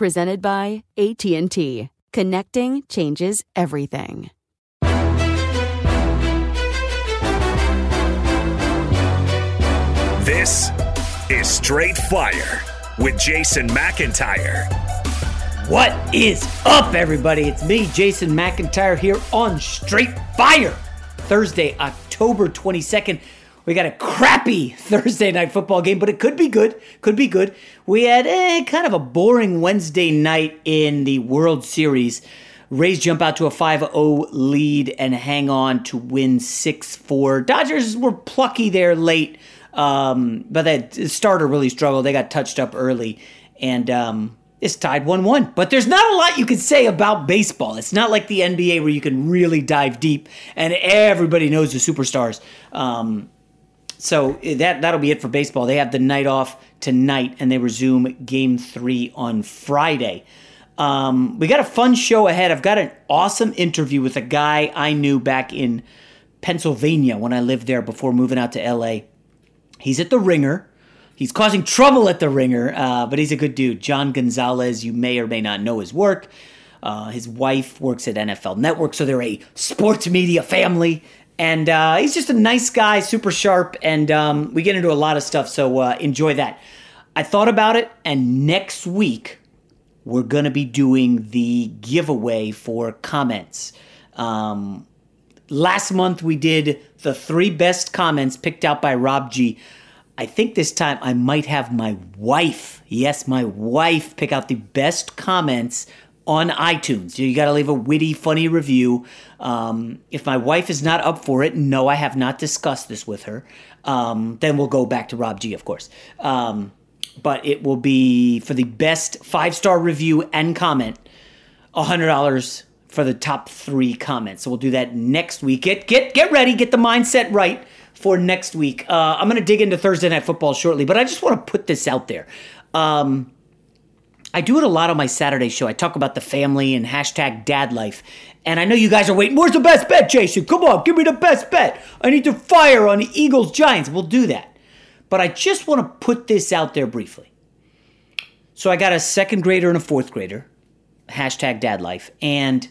presented by AT&T. Connecting changes everything. This is Straight Fire with Jason McIntyre. What is up, everybody? It's me, Jason McIntyre, here on Straight Fire. Thursday, October 22nd. We got a crappy Thursday night football game, but it could be good. Could be good. We had eh, kind of a boring Wednesday night in the World Series. Rays jump out to a 5 0 lead and hang on to win 6 4. Dodgers were plucky there late, um, but that starter really struggled. They got touched up early, and um, it's tied 1 1. But there's not a lot you can say about baseball. It's not like the NBA where you can really dive deep and everybody knows the superstars. Um, so eh, that that'll be it for baseball. They have the night off tonight, and they resume Game Three on Friday. Um, we got a fun show ahead. I've got an awesome interview with a guy I knew back in Pennsylvania when I lived there before moving out to LA. He's at the Ringer. He's causing trouble at the Ringer, uh, but he's a good dude. John Gonzalez, you may or may not know his work. Uh, his wife works at NFL Network, so they're a sports media family. And uh, he's just a nice guy, super sharp, and um, we get into a lot of stuff, so uh, enjoy that. I thought about it, and next week we're going to be doing the giveaway for comments. Um, last month we did the three best comments picked out by Rob G. I think this time I might have my wife, yes, my wife, pick out the best comments on iTunes. You got to leave a witty, funny review. Um, if my wife is not up for it, no, I have not discussed this with her. Um, then we'll go back to Rob G, of course. Um, but it will be for the best five star review and comment, hundred dollars for the top three comments. So we'll do that next week. Get get get ready. Get the mindset right for next week. Uh, I'm going to dig into Thursday night football shortly, but I just want to put this out there. Um, I do it a lot on my Saturday show. I talk about the family and hashtag dad life. And I know you guys are waiting. Where's the best bet, Jason? Come on, give me the best bet. I need to fire on the Eagles Giants. We'll do that. But I just want to put this out there briefly. So I got a second grader and a fourth grader, hashtag dad life, and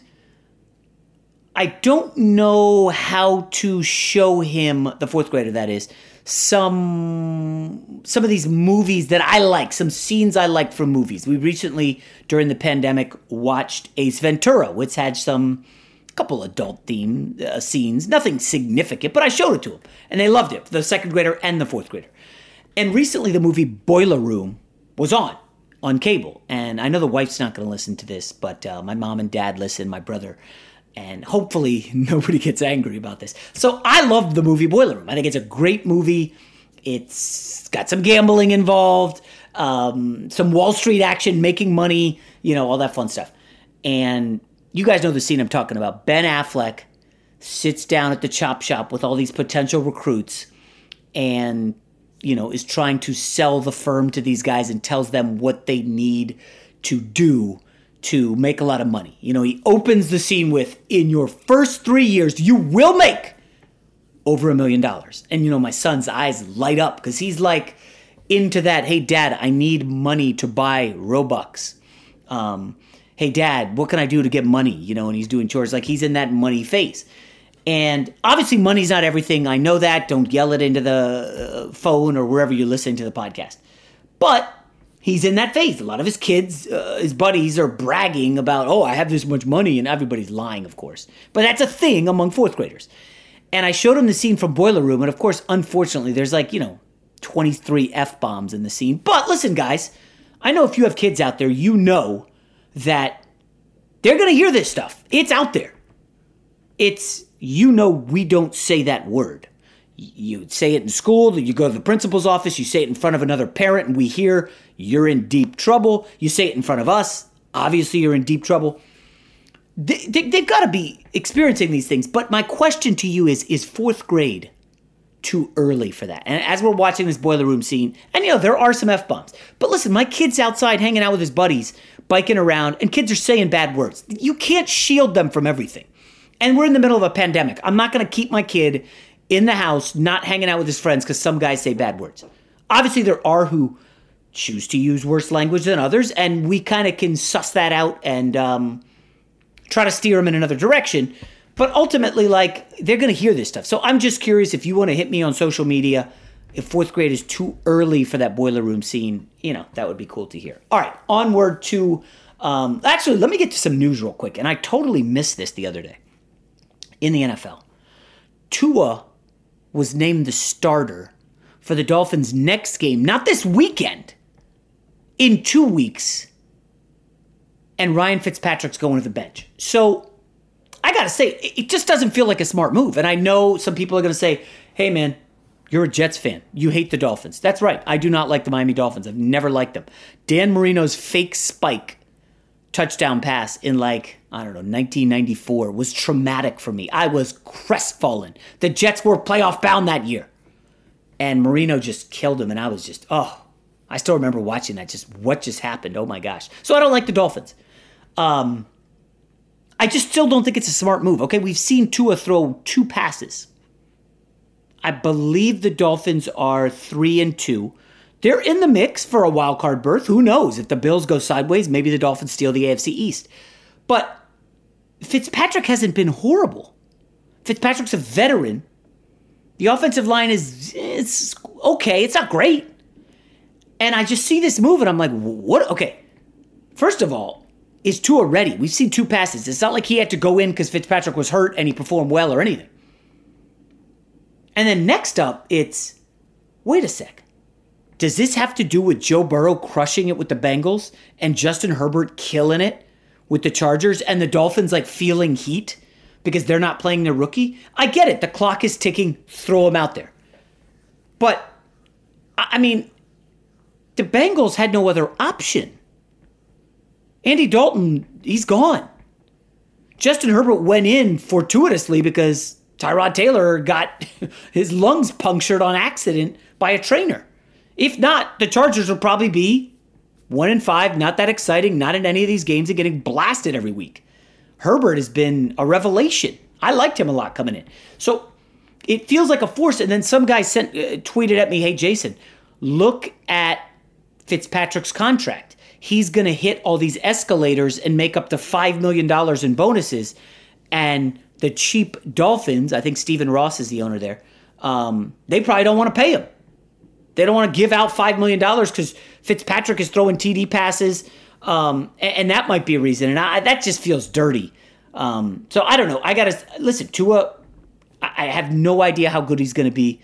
I don't know how to show him the fourth grader that is some some of these movies that I like, some scenes I like from movies. We recently during the pandemic watched Ace Ventura, which had some couple adult theme uh, scenes, nothing significant, but I showed it to them and they loved it. The second grader and the fourth grader. And recently the movie Boiler Room was on on cable, and I know the wife's not going to listen to this, but uh, my mom and dad listen, my brother and hopefully nobody gets angry about this. So I loved the movie Boiler Room. I think it's a great movie. It's got some gambling involved, um, some Wall Street action, making money, you know, all that fun stuff. And you guys know the scene I'm talking about. Ben Affleck sits down at the chop shop with all these potential recruits and, you know, is trying to sell the firm to these guys and tells them what they need to do to make a lot of money. You know, he opens the scene with in your first 3 years you will make over a million dollars. And you know, my son's eyes light up cuz he's like into that, "Hey dad, I need money to buy Robux." Um, "Hey dad, what can I do to get money?" You know, and he's doing chores like he's in that money phase. And obviously, money's not everything. I know that. Don't yell it into the uh, phone or wherever you're listening to the podcast. But he's in that phase. A lot of his kids, uh, his buddies, are bragging about, oh, I have this much money, and everybody's lying, of course. But that's a thing among fourth graders. And I showed him the scene from Boiler Room, and of course, unfortunately, there's like, you know, 23 F bombs in the scene. But listen, guys, I know if you have kids out there, you know that they're going to hear this stuff. It's out there. It's, you know, we don't say that word you say it in school, you go to the principal's office, you say it in front of another parent, and we hear you're in deep trouble. You say it in front of us, obviously you're in deep trouble. They, they, they've got to be experiencing these things. But my question to you is is fourth grade too early for that? And as we're watching this boiler room scene, and you know, there are some F bombs. But listen, my kid's outside hanging out with his buddies, biking around, and kids are saying bad words. You can't shield them from everything. And we're in the middle of a pandemic. I'm not going to keep my kid in the house, not hanging out with his friends because some guys say bad words. Obviously, there are who choose to use worse language than others, and we kind of can suss that out and um, try to steer them in another direction. But ultimately, like, they're going to hear this stuff. So I'm just curious if you want to hit me on social media. If fourth grade is too early for that boiler room scene, you know, that would be cool to hear. All right, onward to. Um, actually, let me get to some news real quick. And I totally missed this the other day in the NFL. Tua was named the starter for the Dolphins' next game, not this weekend, in two weeks. And Ryan Fitzpatrick's going to the bench. So I got to say, it just doesn't feel like a smart move. And I know some people are going to say, hey, man, you're a Jets fan. You hate the Dolphins. That's right. I do not like the Miami Dolphins. I've never liked them. Dan Marino's fake spike touchdown pass in like, I don't know, 1994 was traumatic for me. I was crestfallen. The Jets were playoff bound that year. And Marino just killed him, and I was just, oh, I still remember watching that. Just what just happened? Oh my gosh. So I don't like the Dolphins. Um, I just still don't think it's a smart move. Okay, we've seen Tua throw two passes. I believe the Dolphins are three and two. They're in the mix for a wild card berth. Who knows? If the Bills go sideways, maybe the Dolphins steal the AFC East. But Fitzpatrick hasn't been horrible. Fitzpatrick's a veteran. The offensive line is it's okay. It's not great. And I just see this move and I'm like, what? Okay. First of all, is Tua ready? We've seen two passes. It's not like he had to go in because Fitzpatrick was hurt and he performed well or anything. And then next up, it's wait a sec. Does this have to do with Joe Burrow crushing it with the Bengals and Justin Herbert killing it with the Chargers and the Dolphins like feeling heat because they're not playing their rookie? I get it. The clock is ticking. Throw him out there. But, I mean, the Bengals had no other option. Andy Dalton, he's gone. Justin Herbert went in fortuitously because Tyrod Taylor got his lungs punctured on accident by a trainer. If not, the Chargers would probably be one and five, not that exciting, not in any of these games and getting blasted every week. Herbert has been a revelation. I liked him a lot coming in. So it feels like a force. And then some guy sent uh, tweeted at me, "Hey Jason, look at Fitzpatrick's contract. he's going to hit all these escalators and make up to $5 million in bonuses. And the cheap Dolphins, I think Stephen Ross is the owner there, um, they probably don't want to pay him. They don't want to give out $5 million because Fitzpatrick is throwing TD passes. Um, and, and, that might be a reason. And I, that just feels dirty. Um, so I don't know. I got to listen, Tua, I, I have no idea how good he's going to be.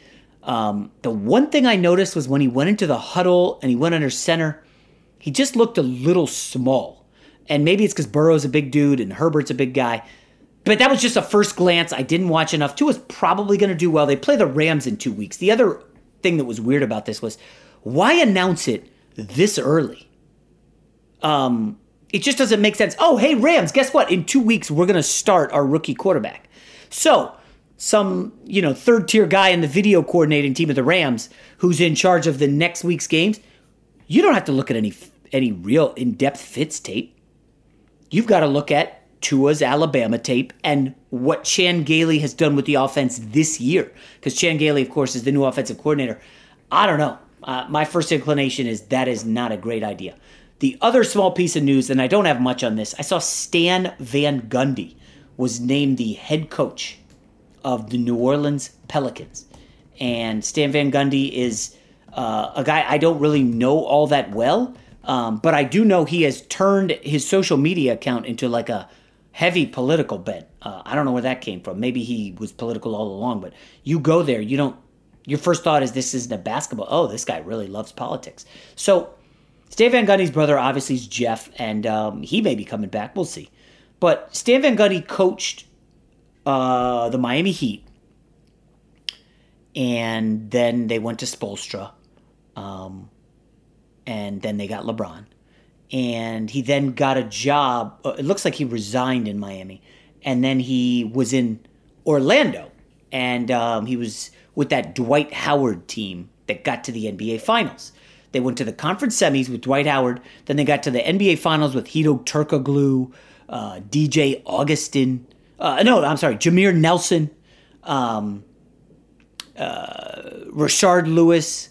Um, the one thing I noticed was when he went into the huddle and he went under center, he just looked a little small. And maybe it's because Burrow's a big dude and Herbert's a big guy. But that was just a first glance. I didn't watch enough. Tua's probably going to do well. They play the Rams in two weeks. The other thing that was weird about this was why announce it this early? Um, it just doesn't make sense. Oh, hey, Rams, guess what? In two weeks, we're going to start our rookie quarterback. So, some, you know, third tier guy in the video coordinating team of the Rams who's in charge of the next week's games, you don't have to look at any any real in-depth Fitz tape. You've got to look at Tua's Alabama tape and what Chan Gailey has done with the offense this year. Because Chan Gailey, of course, is the new offensive coordinator. I don't know. Uh, my first inclination is that is not a great idea. The other small piece of news, and I don't have much on this, I saw Stan Van Gundy was named the head coach of the New Orleans Pelicans. And Stan Van Gundy is uh, a guy I don't really know all that well, um, but I do know he has turned his social media account into like a heavy political bent. Uh, I don't know where that came from. Maybe he was political all along, but you go there, you don't. Your first thought is this isn't a basketball. Oh, this guy really loves politics. So, Stan Van Gundy's brother obviously is Jeff, and um, he may be coming back. We'll see. But Stan Van Gundy coached uh, the Miami Heat, and then they went to Spoelstra. Um, and then they got LeBron. And he then got a job. Uh, it looks like he resigned in Miami, and then he was in Orlando, and um, he was with that Dwight Howard team that got to the NBA Finals. They went to the conference semis with Dwight Howard. Then they got to the NBA Finals with Hedo Turkoglu, uh, DJ Augustin. Uh, no, I'm sorry, Jameer Nelson, um, uh, Rashard Lewis,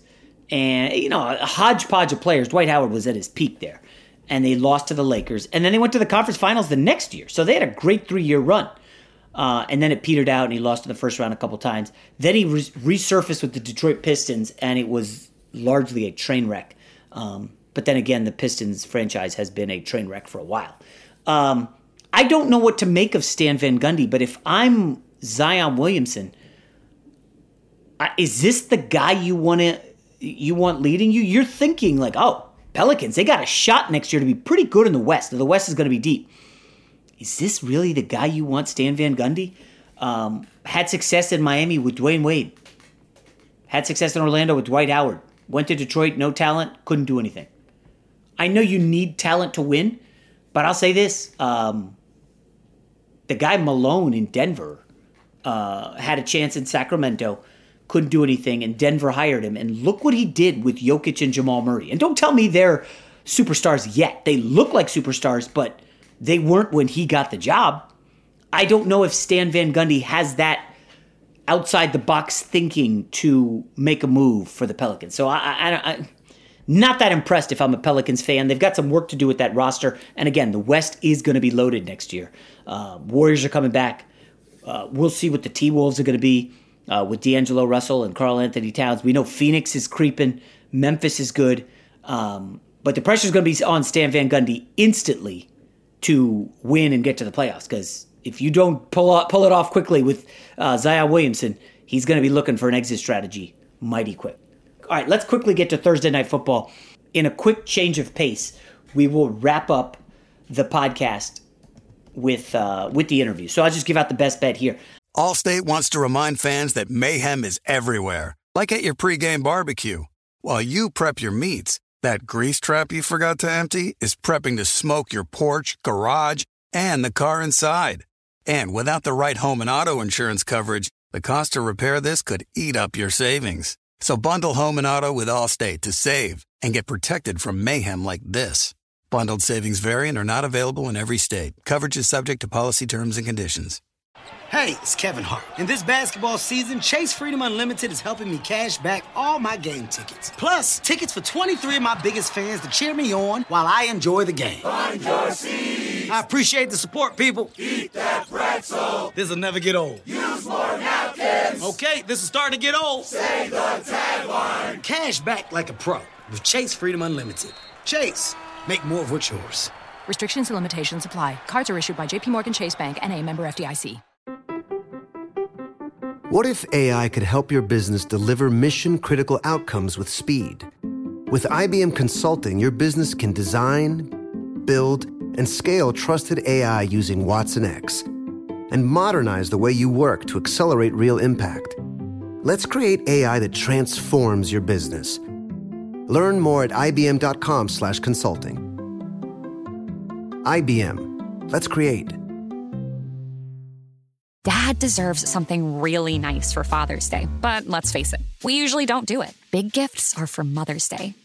and you know a hodgepodge of players. Dwight Howard was at his peak there, and they lost to the Lakers, and then they went to the conference finals the next year. So they had a great three year run. Uh, and then it petered out, and he lost in the first round a couple times. Then he re- resurfaced with the Detroit Pistons, and it was largely a train wreck. Um, but then again, the Pistons franchise has been a train wreck for a while. Um, I don't know what to make of Stan Van Gundy, but if I'm Zion Williamson, is this the guy you want to you want leading you, you're thinking like, oh, Pelicans, they got a shot next year to be pretty good in the West. The West is going to be deep. Is this really the guy you want, Stan Van Gundy? Um, had success in Miami with Dwyane Wade. Had success in Orlando with Dwight Howard. Went to Detroit, no talent, couldn't do anything. I know you need talent to win, but I'll say this: um, the guy Malone in Denver uh, had a chance in Sacramento couldn't do anything, and Denver hired him. And look what he did with Jokic and Jamal Murray. And don't tell me they're superstars yet. They look like superstars, but they weren't when he got the job. I don't know if Stan Van Gundy has that outside the box thinking to make a move for the Pelicans. So I, I, I not that impressed if I'm a Pelicans fan. They've got some work to do with that roster. And again, the West is going to be loaded next year. Uh, Warriors are coming back. Uh, we'll see what the T Wolves are going to be uh, with D'Angelo Russell and Karl-Anthony Towns. We know Phoenix is creeping, Memphis is good, um, but the pressure is going to be on Stan Van Gundy instantly to win and get to the playoffs. Because if you don't pull off, pull it off quickly with uh, Zion Williamson, he's going to be looking for an exit strategy mighty quick. All right, let's quickly get to Thursday night football. In a quick change of pace, we will wrap up the podcast with uh, with the interview. So I'll just give out the best bet here. Allstate wants to remind fans that mayhem is everywhere, like at your pregame barbecue. While you prep your meats, that grease trap you forgot to empty is prepping to smoke your porch, garage, and the car inside. And without the right home and auto insurance coverage, the cost to repair this could eat up your savings. So bundle home and auto with Allstate to save and get protected from mayhem like this. Bundled savings variant are not available in every state. Coverage is subject to policy terms and conditions. Hey, it's Kevin Hart. In this basketball season, Chase Freedom Unlimited is helping me cash back all my game tickets. Plus, tickets for 23 of my biggest fans to cheer me on while I enjoy the game. Find your seat. I appreciate the support, people. Eat that pretzel. This'll never get old. Use more napkins. Okay, this is starting to get old. Say the tagline. Cash back like a pro with Chase Freedom Unlimited. Chase, make more of what's yours. Restrictions and limitations apply. Cards are issued by JPMorgan Chase Bank and a member FDIC. What if AI could help your business deliver mission critical outcomes with speed? With IBM Consulting, your business can design, build, and scale trusted AI using Watson X and modernize the way you work to accelerate real impact. Let's create AI that transforms your business. Learn more at ibm.com/consulting. IBM. Let's create. Dad deserves something really nice for Father's Day, but let's face it, we usually don't do it. Big gifts are for Mother's Day.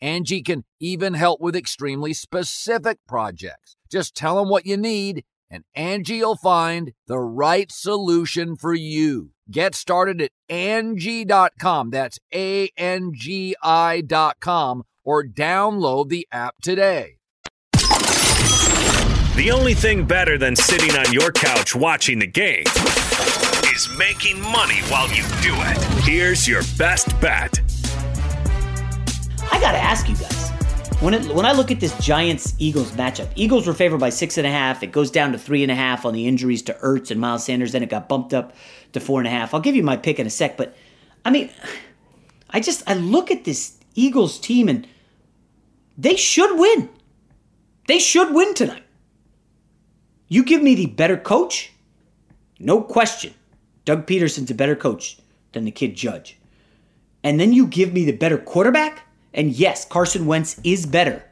Angie can even help with extremely specific projects. Just tell them what you need and Angie will find the right solution for you. Get started at Angie.com. That's A N G I.com or download the app today. The only thing better than sitting on your couch watching the game is making money while you do it. Here's your best bet. I gotta ask you guys. When it, when I look at this Giants Eagles matchup, Eagles were favored by six and a half. It goes down to three and a half on the injuries to Ertz and Miles Sanders. Then it got bumped up to four and a half. I'll give you my pick in a sec, but I mean, I just I look at this Eagles team and they should win. They should win tonight. You give me the better coach, no question. Doug Pederson's a better coach than the kid Judge. And then you give me the better quarterback. And yes, Carson Wentz is better,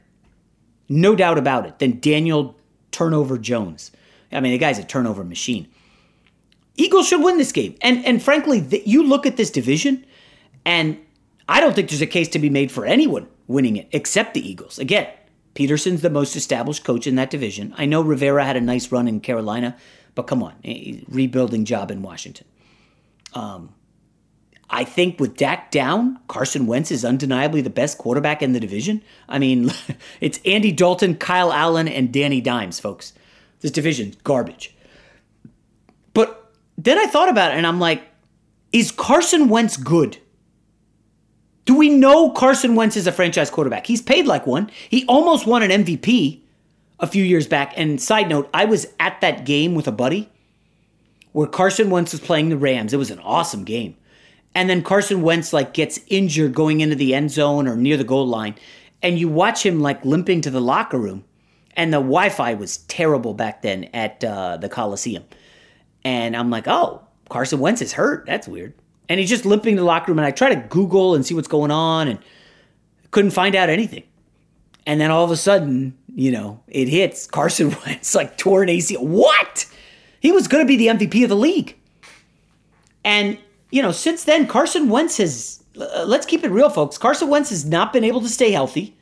no doubt about it, than Daniel Turnover Jones. I mean, the guy's a turnover machine. Eagles should win this game. And and frankly, the, you look at this division, and I don't think there's a case to be made for anyone winning it except the Eagles. Again, Pederson's the most established coach in that division. I know Rivera had a nice run in Carolina, but come on, rebuilding job in Washington. Um, I think with Dak down, Carson Wentz is undeniably the best quarterback in the division. I mean, it's Andy Dalton, Kyle Allen, and Danny Dimes, folks. This division's garbage. But then I thought about it and I'm like, is Carson Wentz good? Do we know Carson Wentz is a franchise quarterback? He's paid like one. He almost won an MVP a few years back. And side note, I was at that game with a buddy where Carson Wentz was playing the Rams. It was an awesome game. And then Carson Wentz like gets injured going into the end zone or near the goal line. And you watch him like limping to the locker room. And the Wi Fi was terrible back then at uh, the Coliseum. And I'm like, oh, Carson Wentz is hurt. That's weird. And he's just limping to the locker room. And I try to Google and see what's going on and couldn't find out anything. And then all of a sudden, you know, it hits Carson Wentz like torn ACL. What? He was going to be the MVP of the league. And, you know, since then, Carson Wentz has, uh, let's keep it real, folks. Carson Wentz has not been able to stay healthy.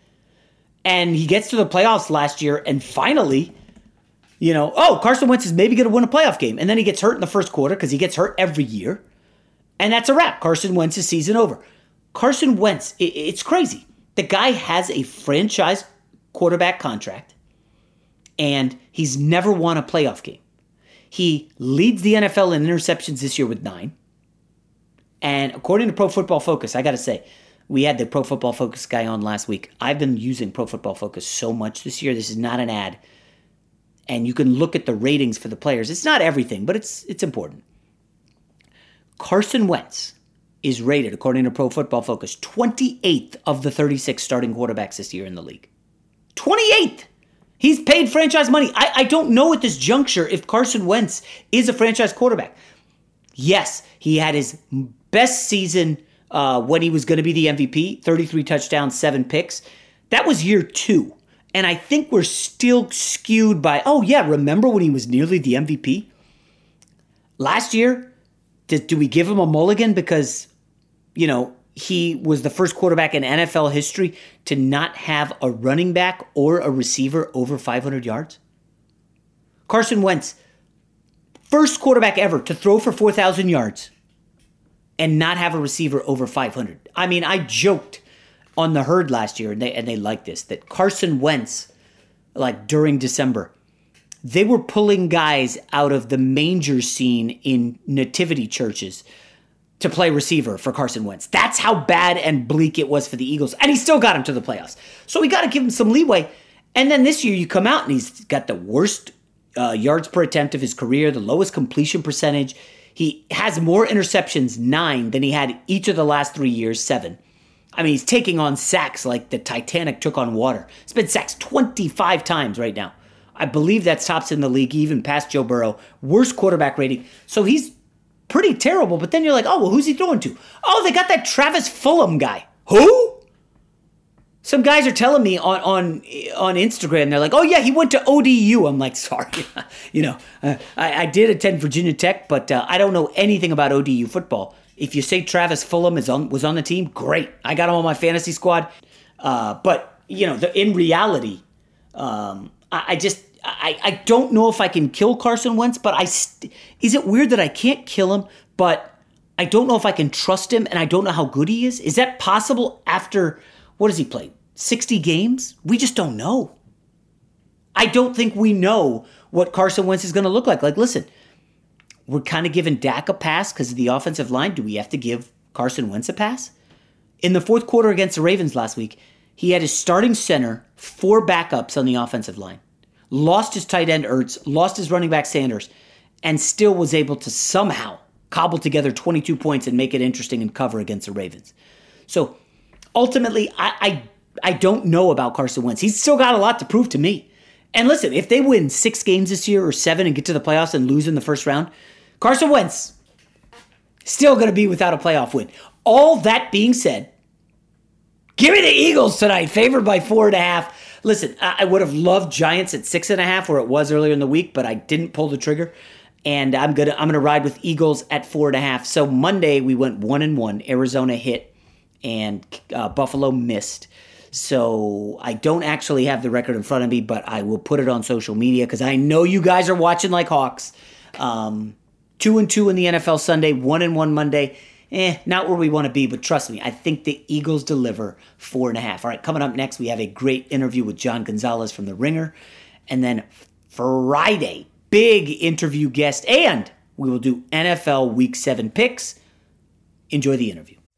And he gets to the playoffs last year and finally, you know, oh, Carson Wentz is maybe going to win a playoff game. And then he gets hurt in the first quarter because he gets hurt every year. And that's a wrap. Carson Wentz's season over. Carson Wentz, it, it's crazy. The guy has a franchise quarterback contract, and he's never won a playoff game. He leads the NFL in interceptions this year with nine. And according to Pro Football Focus, I got to say, we had the Pro Football Focus guy on last week. I've been using Pro Football Focus so much this year. This is not an ad. And you can look at the ratings for the players. It's not everything, but it's it's important. Carson Wentz is rated, according to Pro Football Focus, 28th of the 36 starting quarterbacks this year in the league. 28th! He's paid franchise money. I, I don't know at this juncture if Carson Wentz is a franchise quarterback. Yes, he had his best season uh, when he was going to be the MVP 33 touchdowns, seven picks. That was year two. And I think we're still skewed by, oh, yeah, remember when he was nearly the MVP? Last year, did, do we give him a mulligan because you know, he was the first quarterback in NFL history to not have a running back or a receiver over 500 yards. Carson Wentz, first quarterback ever to throw for 4,000 yards and not have a receiver over 500. I mean, I joked on the herd last year, and they and they liked this that Carson Wentz, like during December, they were pulling guys out of the manger scene in nativity churches to play receiver for Carson Wentz. That's how bad and bleak it was for the Eagles. And he still got him to the playoffs. So we got to give him some leeway. And then this year you come out and he's got the worst uh, yards per attempt of his career, the lowest completion percentage. He has more interceptions, nine, than he had each of the last three years, seven. I mean, he's taking on sacks like the Titanic took on water. It's been sacked 25 times right now. I believe that's tops in the league, even past Joe Burrow. Worst quarterback rating. So he's pretty terrible. But then you're like, oh, well, who's he throwing to? Oh, they got that Travis Fulgham guy. Who? Some guys are telling me on on on Instagram, they're like, "Oh yeah, he went to ODU." I'm like, "Sorry, you know, uh, I, I, did attend Virginia Tech, but uh, I don't know anything about ODU football." If you say Travis Fulgham is on was on the team, great. I got him on my fantasy squad. Uh, but you know, the, in reality, um, I, I just I, I don't know if I can kill Carson Wentz, but I st- is it weird that I can't kill him, but I don't know if I can trust him, and I don't know how good he is. Is that possible after what has he played? Sixty games? We just don't know. I don't think we know what Carson Wentz is going to look like. Like, listen, we're kind of giving Dak a pass because of the offensive line. Do we have to give Carson Wentz a pass? In the fourth quarter against the Ravens last week, he had his starting center, four backups on the offensive line lost his tight end Ertz, lost his running back Sanders, and still was able to somehow cobble together 22 points and make it interesting and cover against the Ravens. So ultimately, I, I, I don't know about Carson Wentz. He's still got a lot to prove to me. And listen, if they win six games this year or seven and get to the playoffs and lose in the first round, Carson Wentz still going to be without a playoff win. All that being said, give me the Eagles tonight, favored by four and a half. Listen, I would have loved Giants at six and a half, where it was earlier in the week, but I didn't pull the trigger. And I'm gonna I'm gonna ride with Eagles at four and a half. So Monday we went one and one. Arizona hit, and uh, Buffalo missed. So I don't actually have the record in front of me, but I will put it on social media because I know you guys are watching like hawks. Um, two and two in the NFL Sunday, one and one Monday eh, not where we want to be, but trust me, I think the Eagles deliver four and a half. All right, coming up next, we have a great interview with John Gonzalez from The Ringer. And then Friday, big interview guest, and we will do NFL Week 7 picks. Enjoy the interview.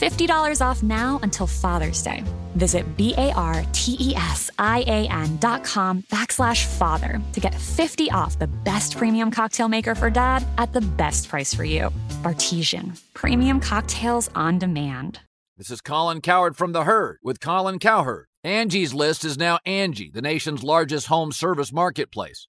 $50 off now until Father's Day. Visit B-A-R-T-E-S-I-A-N dot com backslash father to get 50 off the best premium cocktail maker for dad at the best price for you. Bartesian. Premium cocktails on demand. This is Colin Cowherd from The Herd with Colin Cowherd. Angie's List is now Angie, the nation's largest home service marketplace.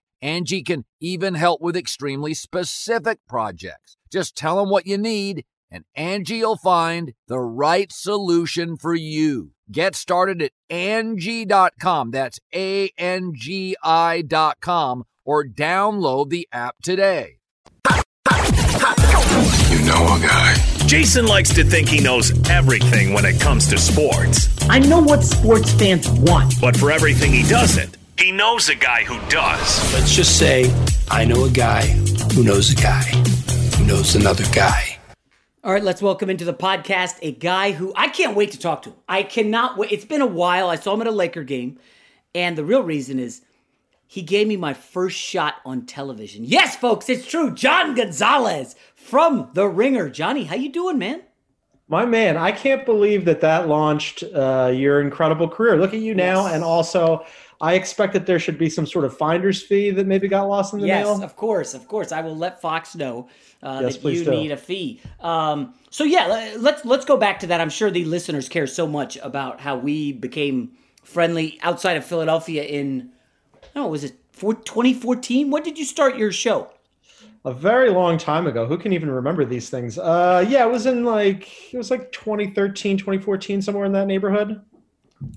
Angie can even help with extremely specific projects. Just tell them what you need and Angie will find the right solution for you. Get started at Angie.com. That's A-N-G-I dot com or download the app today. You know a guy. Jason likes to think he knows everything when it comes to sports. I know what sports fans want. But for everything he doesn't, he knows a guy who does. Let's just say I know a guy who knows a guy who knows another guy. All right, let's welcome into the podcast a guy who I can't wait to talk to. I cannot wait. It's been a while. I saw him at a Laker game, and the real reason is he gave me my first shot on television. Yes, folks, it's true. John Gonzalez from The Ringer. Johnny, how you doing, man? My man, I can't believe that that launched uh, your incredible career. Look at you now, yes. and also I expect that there should be some sort of finder's fee that maybe got lost in the yes, mail. Yes, of course, of course. I will let Fox know uh, yes, that you do. need a fee. Um, so yeah, let's let's go back to that. I'm sure the listeners care so much about how we became friendly outside of Philadelphia in, no, was it 2014? When did you start your show? A very long time ago. Who can even remember these things? Uh, yeah, it was in like it was like 2013, 2014, somewhere in that neighborhood.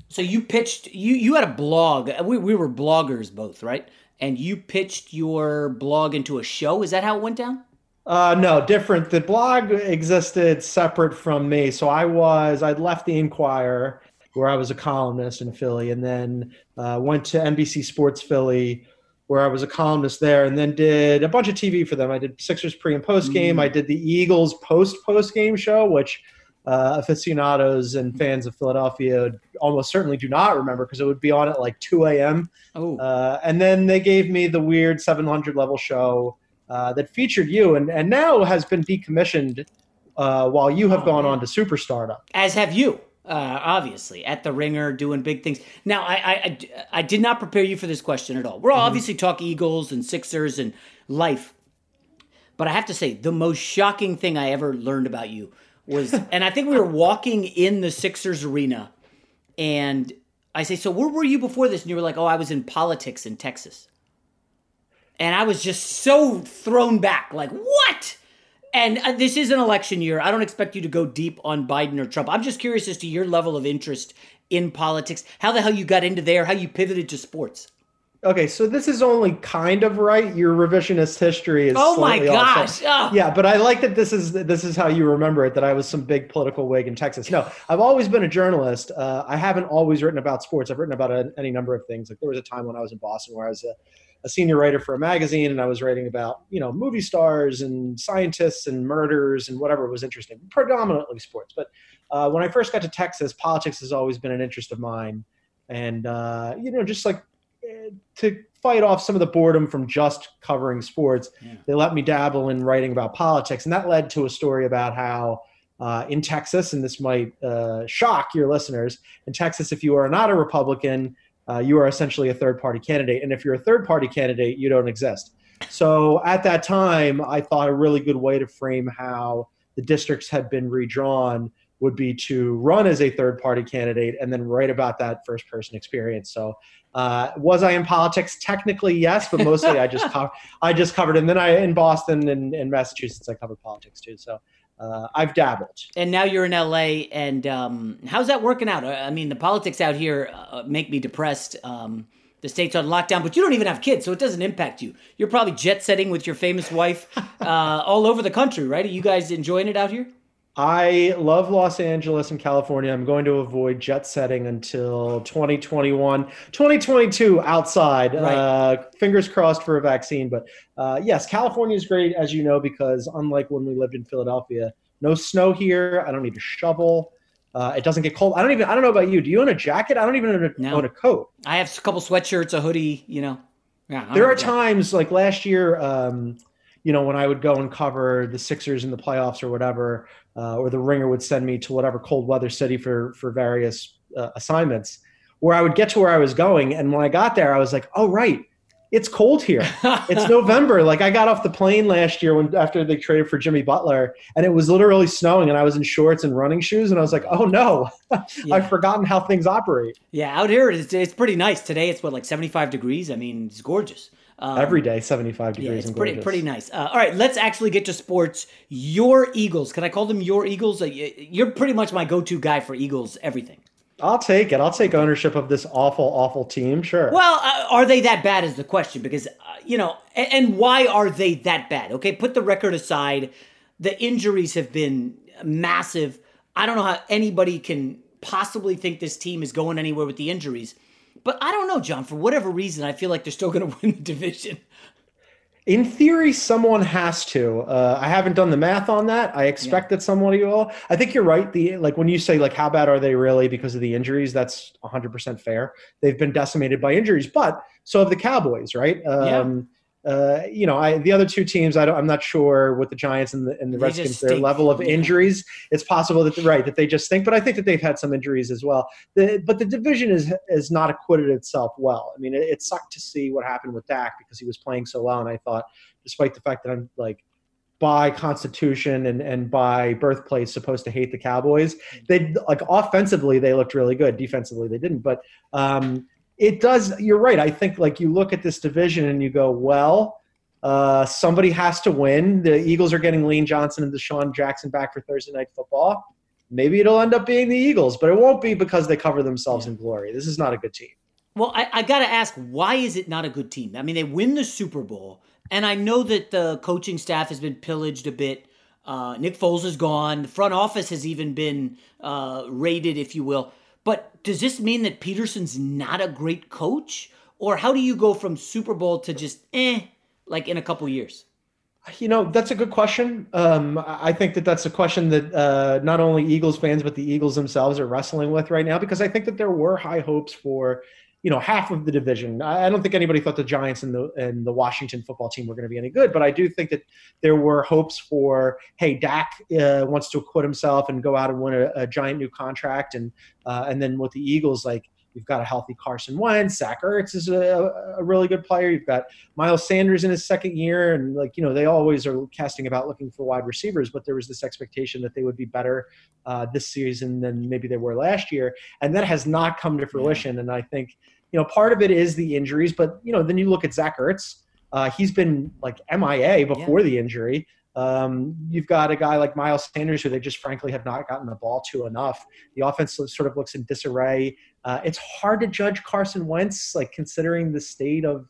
So you pitched you you had a blog. We we were bloggers both, right? And you pitched your blog into a show. Is that how it went down? Uh, no, different. The blog existed separate from me. So I was I'd left the Inquirer where I was a columnist in Philly, and then uh, went to NBC Sports Philly where I was a columnist there, and then did a bunch of TV for them. I did Sixers pre and post game. Mm. I did the Eagles post post game show, which uh, aficionados and fans of Philadelphia almost certainly do not remember because it would be on at like 2 a.m. Oh. Uh, and then they gave me the weird 700 level show uh, that featured you and, and now has been decommissioned uh, while you have Oh, gone man. on to Superstardom. as have you uh, obviously at the ringer doing big things now I, I I- I did not prepare you for this question at all we're all Mm-hmm. obviously talk eagles and sixers and life but i have to say the most shocking thing i ever learned about you was and i think we were walking in the sixers arena and i say so where were you before this and you were like oh i was in politics in texas and i was just so thrown back like what and uh, this is an election year. I don't expect you to go deep on Biden or Trump. I'm just curious as to your level of interest in politics, how the hell you got into there, how you pivoted to sports. Okay, so this is only kind of right. Your revisionist history is. Oh my gosh! Oh. Yeah, but I like that this is this is how you remember it. That I was some big political wig in Texas. No, I've always been a journalist. Uh, I haven't always written about sports. I've written about a, any number of things. Like there was a time when I was in Boston where I was a, a senior writer for a magazine, and I was writing about you know movie stars and scientists and murders and whatever was interesting, predominantly sports. But uh, when I first got to Texas, politics has always been an interest of mine, and uh, you know just like to fight off some of the boredom from just covering sports, they let me dabble in writing about politics, and that led to a story about how. Uh, in Texas, and this might uh, shock your listeners, in Texas, if you are not a Republican, uh, you are essentially a third party candidate. And if you're a third party candidate, you don't exist. So at that time, I thought a really good way to frame how the districts had been redrawn would be to run as a third party candidate and then write about that first person experience. So uh, was I in politics? Technically, yes, but mostly I just co- I just covered. And then I in Boston and in Massachusetts, I covered politics too. So uh, I've dabbled. And now you're in LA, and um, how's that working out? I mean, the politics out here uh, make me depressed. Um, the state's on lockdown, but you don't even have kids, so it doesn't impact you. You're probably jet setting with your famous wife uh, all over the country, right? Are you guys enjoying it out here? I love Los Angeles and California. I'm going to avoid jet setting until 2021, 2022 outside. Right. Uh, fingers crossed for a vaccine. But uh, yes, California is great, as you know, because unlike when we lived in Philadelphia, no snow here. I don't need a shovel. Uh, it doesn't get cold. I don't even. I don't know about you. Do you own a jacket? I don't even own a, No. own a coat. I have a couple sweatshirts, a hoodie, you know. Yeah, There are times like last year, um, you know, when I would go and cover the Sixers in the playoffs or whatever, uh, or the Ringer would send me to whatever cold weather city for for various uh, assignments, where I would get to where I was going, and when I got there, I was like, oh right, it's cold here. it's November. Like I got off the plane last year when after they traded for Jimmy Butler, and it was literally snowing, and I was in shorts and running shoes, and I was like, oh no, I've forgotten how things operate. Yeah, out here it's, it's pretty nice. Today it's what like 75 degrees. I mean, it's gorgeous. Um, Every day, seventy five degrees. Yeah, it's pretty gorgeous. pretty nice. Uh, all right, let's actually get to sports. Your Eagles. Can I call them your Eagles? Uh, You're pretty much my go-to guy for Eagles everything. I'll take it. I'll take ownership of this awful, awful team. Sure. Well, uh, are they that bad? Is the question because uh, you know, and, and why are they that bad? Okay, put the record aside. The injuries have been massive. I don't know how anybody can possibly think this team is going anywhere with the injuries. But I don't know, John. For whatever reason, I feel like they're still going to win the division. In theory, someone has to. Uh, I haven't done the math on that. I expect that someone will. I think you're right. The like when you say like how bad are they really because of the injuries? That's 100 percent fair. They've been decimated by injuries, but so have the Cowboys, right? Um, uh, you know, I, the other two teams, I don't, I'm not sure with the Giants and the, and the Redskins, their level of injuries. It's possible that right that they just think, but I think that they've had some injuries as well. The, but the division is is not acquitted itself well. I mean, it, it sucked to see what happened with Dak because he was playing so well, and I thought, despite the fact that I'm like by constitution and, and by birthplace supposed to hate the Cowboys. They like offensively they looked really good. Defensively they didn't. But um, it does. You're right. I think like you look at this division and you go, well, uh, somebody has to win. The Eagles are getting Lane Johnson and DeSean Jackson back for Thursday night football. Maybe it'll end up being the Eagles, but it won't be because they cover themselves in glory. This is not a good team. Well, I, I got to ask, why is it not a good team? I mean, they win the Super Bowl, and I know that the coaching staff has been pillaged a bit. Uh, Nick Foles is gone. The front office has even been uh, raided, if you will. But does this mean that Pederson's not a great coach? Or how do you go from Super Bowl to just eh, like in a couple years? You know, that's a good question. Um, I think that that's a question that uh, not only Eagles fans, but the Eagles themselves are wrestling with right now because I think that there were high hopes for, you know, half of the division. I don't think anybody thought the Giants and the and the Washington football team were going to be any good, but I do think that there were hopes for, hey, Dak uh, wants to acquit himself and go out and win a, a giant new contract, and uh, and then with the Eagles, like You've got a healthy Carson Wentz. Zach Ertz is a, a, really good player. You've got Miles Sanders in his second year, and like you know, they always are casting about looking for wide receivers. But there was this expectation that they would be better uh, this season than maybe they were last year, and that has not come to fruition. And I think you know part of it is the injuries, but you know then you look at Zach Ertz. Uh, he's been like MIA before yeah. the injury. Um, you've got a guy like Miles Sanders, who they just frankly have not gotten the ball to enough. The offense sort of looks in disarray. Uh, it's hard to judge Carson Wentz, like considering the state of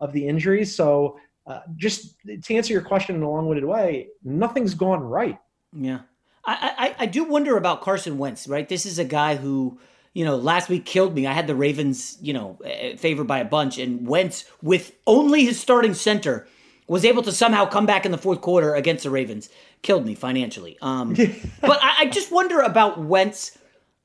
of the injuries. So, uh, just to answer your question in a long-winded way, nothing's gone right. Yeah, I, I I do wonder about Carson Wentz. Right, this is a guy who you know, last week killed me. I had the Ravens, you know, eh, favored by a bunch, and Wentz with only his starting center was able to somehow come back in the fourth quarter against the Ravens. Killed me financially. Um, but I, I, just wonder about Wentz.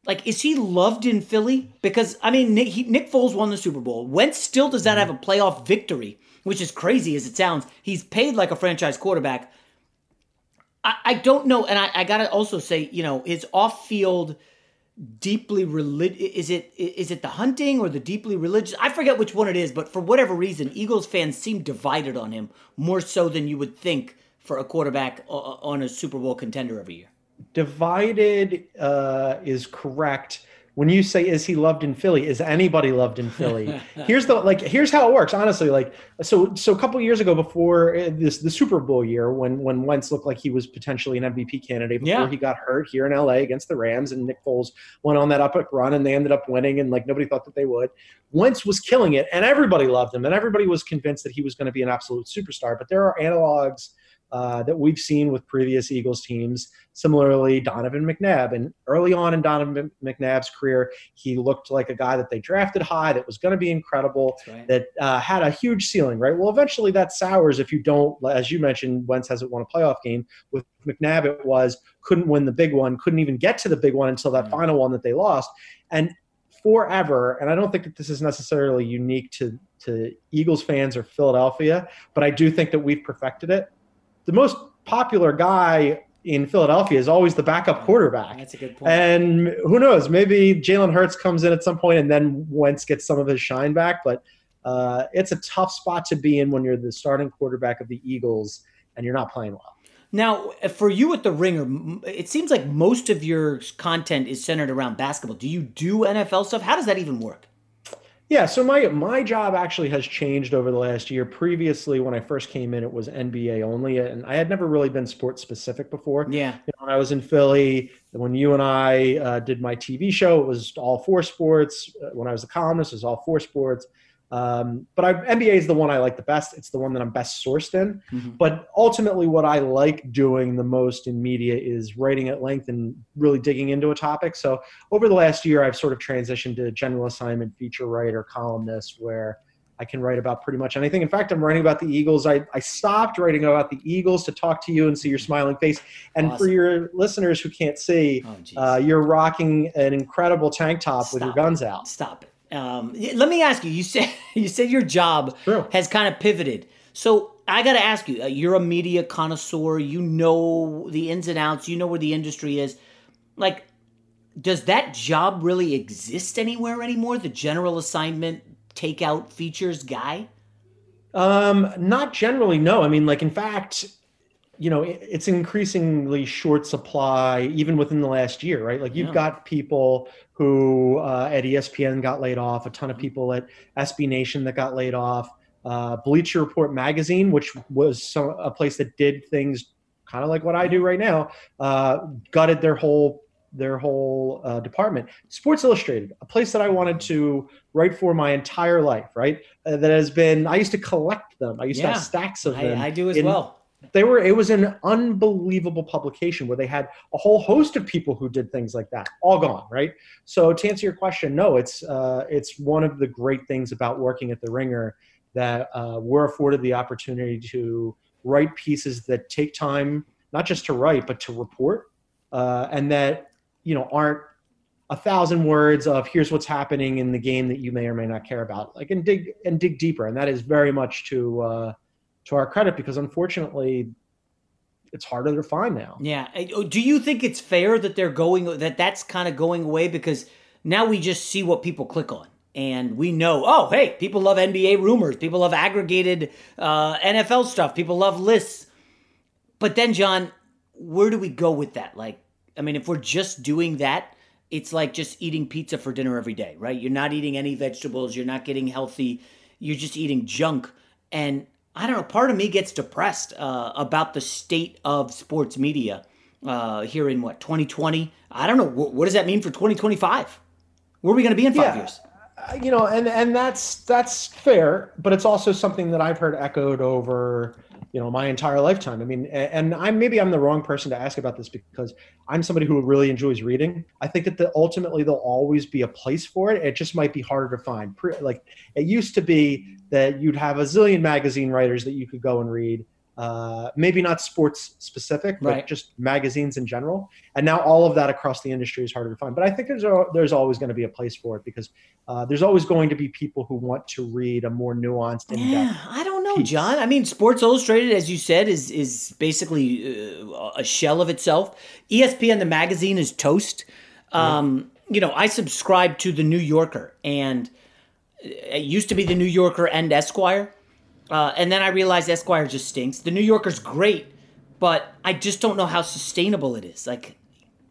Like, is he loved in Philly? Because I mean, Nick, he, Nick Foles won the Super Bowl. Wentz still does not have a playoff victory, which is crazy as it sounds. He's paid like a franchise quarterback. I, I don't know, and I, I gotta also say, you know, his off-field deeply religious is it is it the hunting or the deeply religious? I forget which one it is but for whatever reason eagles fans seem divided on him more so than you would think for a quarterback on a super bowl contender every year. Divided uh, is correct when you say is he loved in Philly, is anybody loved in Philly? here's the like here's how it works, honestly. Like so so a couple years ago before uh, this the Super Bowl year when when Wentz looked like he was potentially an MVP candidate before yeah. he got hurt here in LA against the Rams and Nick Foles went on that epic run and they ended up winning and like nobody thought that they would. Wentz was killing it and everybody loved him and everybody was convinced that he was going to be an absolute superstar. But there are analogs uh, that we've seen with previous Eagles teams. Similarly, Donovan McNabb. And early on in Donovan McNabb's career, he looked like a guy that they drafted high, that was going to be incredible, right. that uh, had a huge ceiling, right? Well, eventually that sours if you don't, as you mentioned, Wentz hasn't won a playoff game. With McNabb, it was couldn't win the big one, couldn't even get to the big one until that mm-hmm. final one that they lost. And forever, and I don't think that this is necessarily unique to, to Eagles fans or Philadelphia, but I do think that we've perfected it the most popular guy in Philadelphia is always the backup quarterback. That's a good point. And who knows? Maybe Jalen Hurts comes in at some point and then Wentz gets some of his shine back. But uh, it's a tough spot to be in when you're the starting quarterback of the Eagles and you're not playing well. Now, for you at the Ringer, it seems like most of your content is centered around basketball. Do you do NFL stuff? How does that even work? Yeah, so my my job actually has changed over the last year. Previously, when I first came in, it was NBA only, and I had never really been sports specific before. Yeah, you know, when I was in Philly, when you and I uh, did my TV show, it was all four sports. Uh, when I was a columnist, it was all four sports. Um, but I, NBA is the one I like the best. It's the one that I'm best sourced in. Mm-hmm. But ultimately, what I like doing the most in media is writing at length and really digging into a topic. So over the last year, I've sort of transitioned to general assignment feature writer, columnist, where I can write about pretty much anything. In fact, I'm writing about the Eagles. I, I stopped writing about the Eagles to talk to you and see your smiling face. And awesome. for your listeners who can't see, oh, uh, you're rocking an incredible tank top Stop with your guns out. Stop it. Um, let me ask you. You said you said your job True. has kind of pivoted. So I got to ask you. Uh, you're a media connoisseur. You know the ins and outs. You know where the industry is. Like, does that job really exist anywhere anymore? The general assignment takeout features guy. Um, not generally. No. I mean, like in fact, you know, it's increasingly short supply even within the last year, right? Like you've yeah. got people who uh, at ESPN got laid off, a ton of mm-hmm. people at SB Nation that got laid off. Uh, Bleacher Report magazine, which was some, a place that did things kind of like what I do right now, uh, gutted their whole their whole uh, department. Sports Illustrated, a place that I wanted to write for my entire life, right? Uh, that has been I used to collect them. I used yeah, to have stacks of them. I, I do as in, well they were it was an unbelievable publication where they had a whole host of people who did things like that all gone right so to answer your question no it's uh, it's one of the great things about working at the ringer that uh, we're afforded the opportunity to write pieces that take time, not just to write, but to report, uh, and that you know aren't a thousand words of here's what's happening in the game that you may or may not care about. Like and dig and dig deeper, and that is very much to uh, to our credit because unfortunately it's harder to find now. Yeah. Oh, do you think it's fair that they're going that that's kind of going away? Because now we just see what people click on. And we know oh hey people love nba rumors. People love aggregated uh, nfl stuff. People love lists. But then john where do we go with that? Like i mean if we're just doing that it's like just eating pizza for dinner every day right? You're not eating any vegetables. You're not getting healthy. You're just eating junk. And i don't know part of me gets depressed uh, about the state of sports media uh, here in what 2020 i don't know what, what does that mean for 2025 where are we going to be in five Yeah. years? Uh, you know, and and that's that's fair, but it's also something that I've heard echoed over you know my entire lifetime. I mean, and I'm maybe I'm the wrong person to ask about this because I'm somebody who really enjoys reading. I think that the, ultimately there'll always be a place for it. It just might be harder to find. Like it used to be that you'd have a zillion magazine writers that you could go and read. Uh, maybe not sports specific, but Right. just magazines in general. And now all of that across the industry is harder to find. But I think there's a, there's always going to be a place for it because uh, there's always going to be people who want to read a more nuanced, Yeah. I don't know, John. I mean, Sports Illustrated, as you said, is is basically uh, a shell of itself. ESPN, the magazine, is toast. Um, You know, I subscribe to the New Yorker, and it used to be the New Yorker and Esquire, uh, and then I realized Esquire just stinks. The New Yorker's great, but I just don't know how sustainable it is. Like,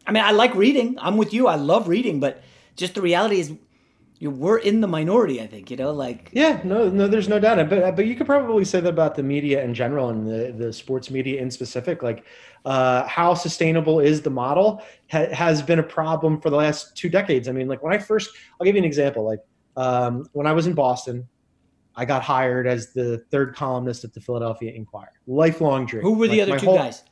I mean, I like reading. I'm with you. I love reading, but just the reality is, you know, we're in the minority. I think you know, like Yeah, no, no, there's no doubt. But but you could probably say that about the media in general and the the sports media in specific. Like, uh, how sustainable is the model ha- has been a problem for the last two decades. I mean, like when I first, I'll give you an example. Like um, when I was in Boston, I got hired as the third columnist at the Philadelphia Inquirer. Lifelong dream. Who were the Like, other two whole- guys?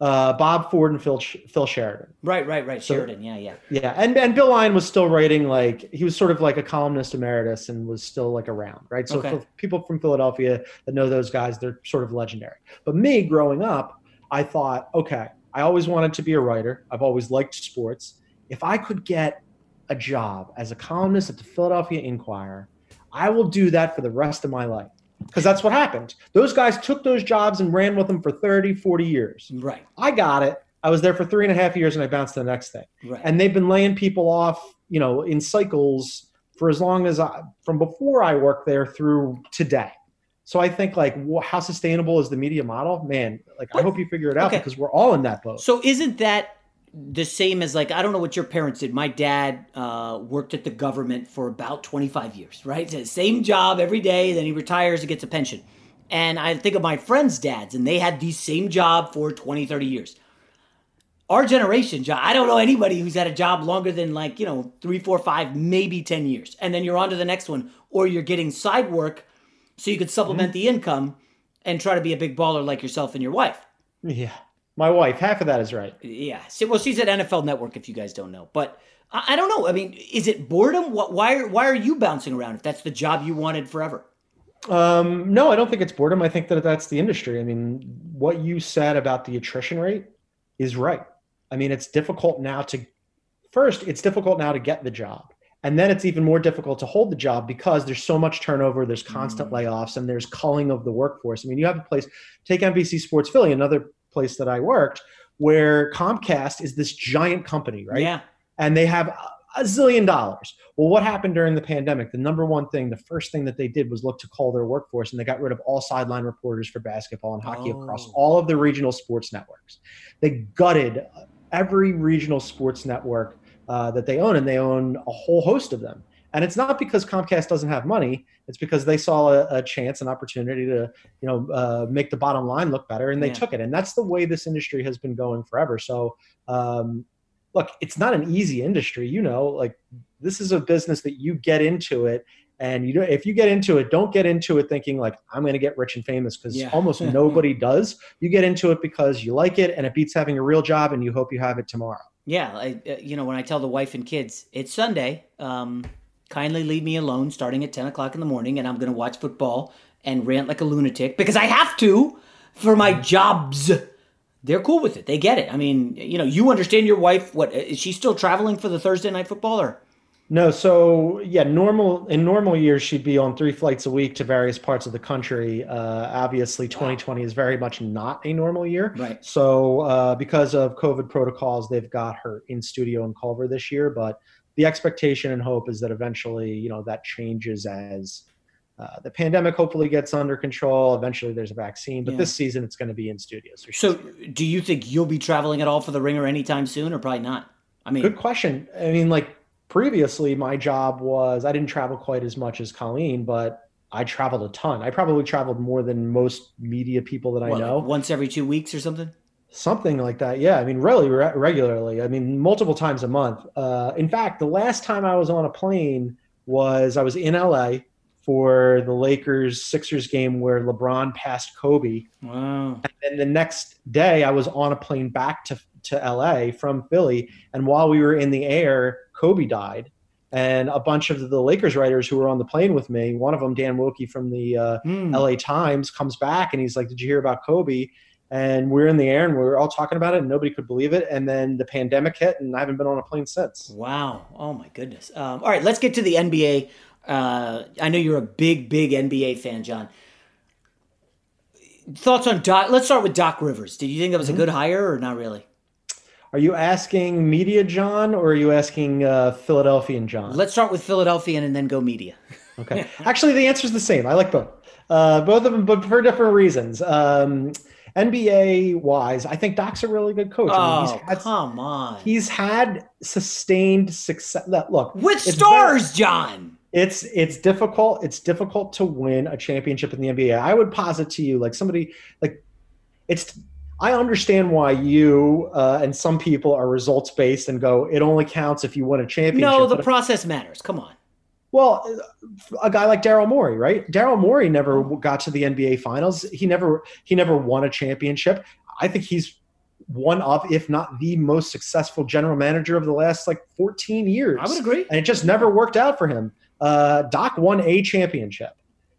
Uh, Bob Ford and Phil Phil Sheridan. Right, right, right. So- Sheridan. Yeah, yeah. Yeah, and and Bill Lyon was still writing like he was sort of like a columnist emeritus and was still like around, right? So Okay. for people from Philadelphia that know those guys, they're sort of legendary. But me growing up, I thought, okay, I always wanted to be a writer. I've always liked sports. If I could get a job as a columnist at the Philadelphia Inquirer, I will do that for the rest of my life. Because that's what happened. Those guys took those jobs and ran with them for 30, 40 years. Right. I got it. I was there for three and a half years and I bounced to the next thing Right. and they've been laying people off you know in cycles for as long as i from before i worked there through today so i think like how sustainable is the media model man like i hope you figure it out Okay. because we're all in that boat So isn't that the same as like I don't know what your parents did. My dad uh, worked at the government for about 25 years, right? Same job every day. Then he retires and gets a pension. And I think of my friends' dads, and they had the same job for 20, 30 years. Our generation, John, I don't know anybody who's had a job longer than like, you know, three, four, five, maybe 10 years. And then you're on to the next one, or you're getting side work so you could supplement the income and try to be a big baller like yourself and your wife. yeah my wife half of that is right Yeah. Well, she's at NFL Network. If you guys don't know, but I, don't know. I mean, is it boredom? Why? Are, why are you bouncing around if that's the job you wanted forever? Um, no, I don't think it's boredom. I think that that's the industry. I mean, what you said about the attrition rate is right. I mean, it's difficult now to first, it's difficult now to get the job. And then it's even more difficult to hold the job because there's so much turnover, there's constant layoffs, and there's culling of the workforce. I mean, you have a place, take NBC Sports Philly, another place that I worked, where Comcast is this giant company, right? Yeah. and they have a zillion dollars. Well, what happened during the pandemic? The number one thing, the first thing that they did was look to call their workforce, and they got rid of all sideline reporters for basketball and hockey across Oh. all of the regional sports networks. They gutted every regional sports network uh, that they own, and they own a whole host of them. And it's not because Comcast doesn't have money; it's because they saw a, a chance, an opportunity to, you know, uh, make the bottom line look better, and they Yeah. took it. And that's the way this industry has been going forever. So, um, look, it's not an easy industry. You know, like this is a business that you get into it, and you know, if you get into it, don't get into it thinking like I'm going to get rich and famous because Yeah. almost nobody does. You get into it because you like it, and it beats having a real job, and you hope you have it tomorrow. Yeah. I, uh, you know, when I tell the wife and kids it's Sunday, um, kindly leave me alone starting at ten o'clock in the morning, and I'm going to watch football and rant like a lunatic because I have to for my jobs. They're cool with it. They get it. I mean, you know, you understand your wife. What is she still traveling for the Thursday night football or? No, so yeah, normal in normal years she'd be on three flights a week to various parts of the country. Uh, obviously, 2020 is very much not a normal year. Right. So uh, because of COVID protocols, they've got her in studio in Culver this year. But the expectation and hope is that eventually, you know, that changes as uh, the pandemic hopefully gets under control. Eventually, there's a vaccine, but Yeah. this season it's going to be in studios. So, do you think you'll be traveling at all for the Ringer anytime soon, or probably not? I mean, good question. I mean, like previously, my job was I didn't travel quite as much as Colleen, but I traveled a ton. I probably traveled more than most media people that I what, know. like once every two weeks or something. Something like that. Yeah. I mean, really re- regularly. I mean, multiple times a month. Uh, in fact, the last time I was on a plane was I was in LA for the Lakers Sixers game where LeBron passed Kobe. Wow. And then the next day, I was on a plane back to, to LA from Philly. And while we were in the air, Kobe died. And a bunch of the Lakers writers who were on the plane with me, one of them, Dan Woike from the uh, Hmm. LA Times, comes back and he's like, Did you hear about Kobe? And we're in the air and we are all talking about it and nobody could believe it. And then the pandemic hit and I haven't been on a plane since. Wow. Oh my goodness. Um, all right, let's get to the NBA. Uh, I know you're a big, big NBA fan, John. Thoughts on Doc? Let's start with Doc Rivers. Did you think that was a good hire or not really? Are you asking media John or are you asking uh, Philadelphian John? Let's start with Philadelphia and then go media. Okay. Actually, the answer is the same. I like both. Uh, both of them, but for different reasons. Um, NBA wise, I think Doc's a really good coach. I mean, Oh, he's had, come on. he's had sustained success. Look, With stars, John. it's it's difficult. It's difficult to win a championship in the NBA. I would posit to you, like somebody, like it's. I understand why you uh, and some people are results based and go. It only counts if you win a championship. No, the process matters. Come on. Well, a guy like Daryl Morey, right? Daryl Morey never got to the NBA Finals. He never he never won a championship. I think he's one of, if not the most successful general manager of the last like 14 years. I would agree. And it just never worked out for him. Uh, Doc won a championship.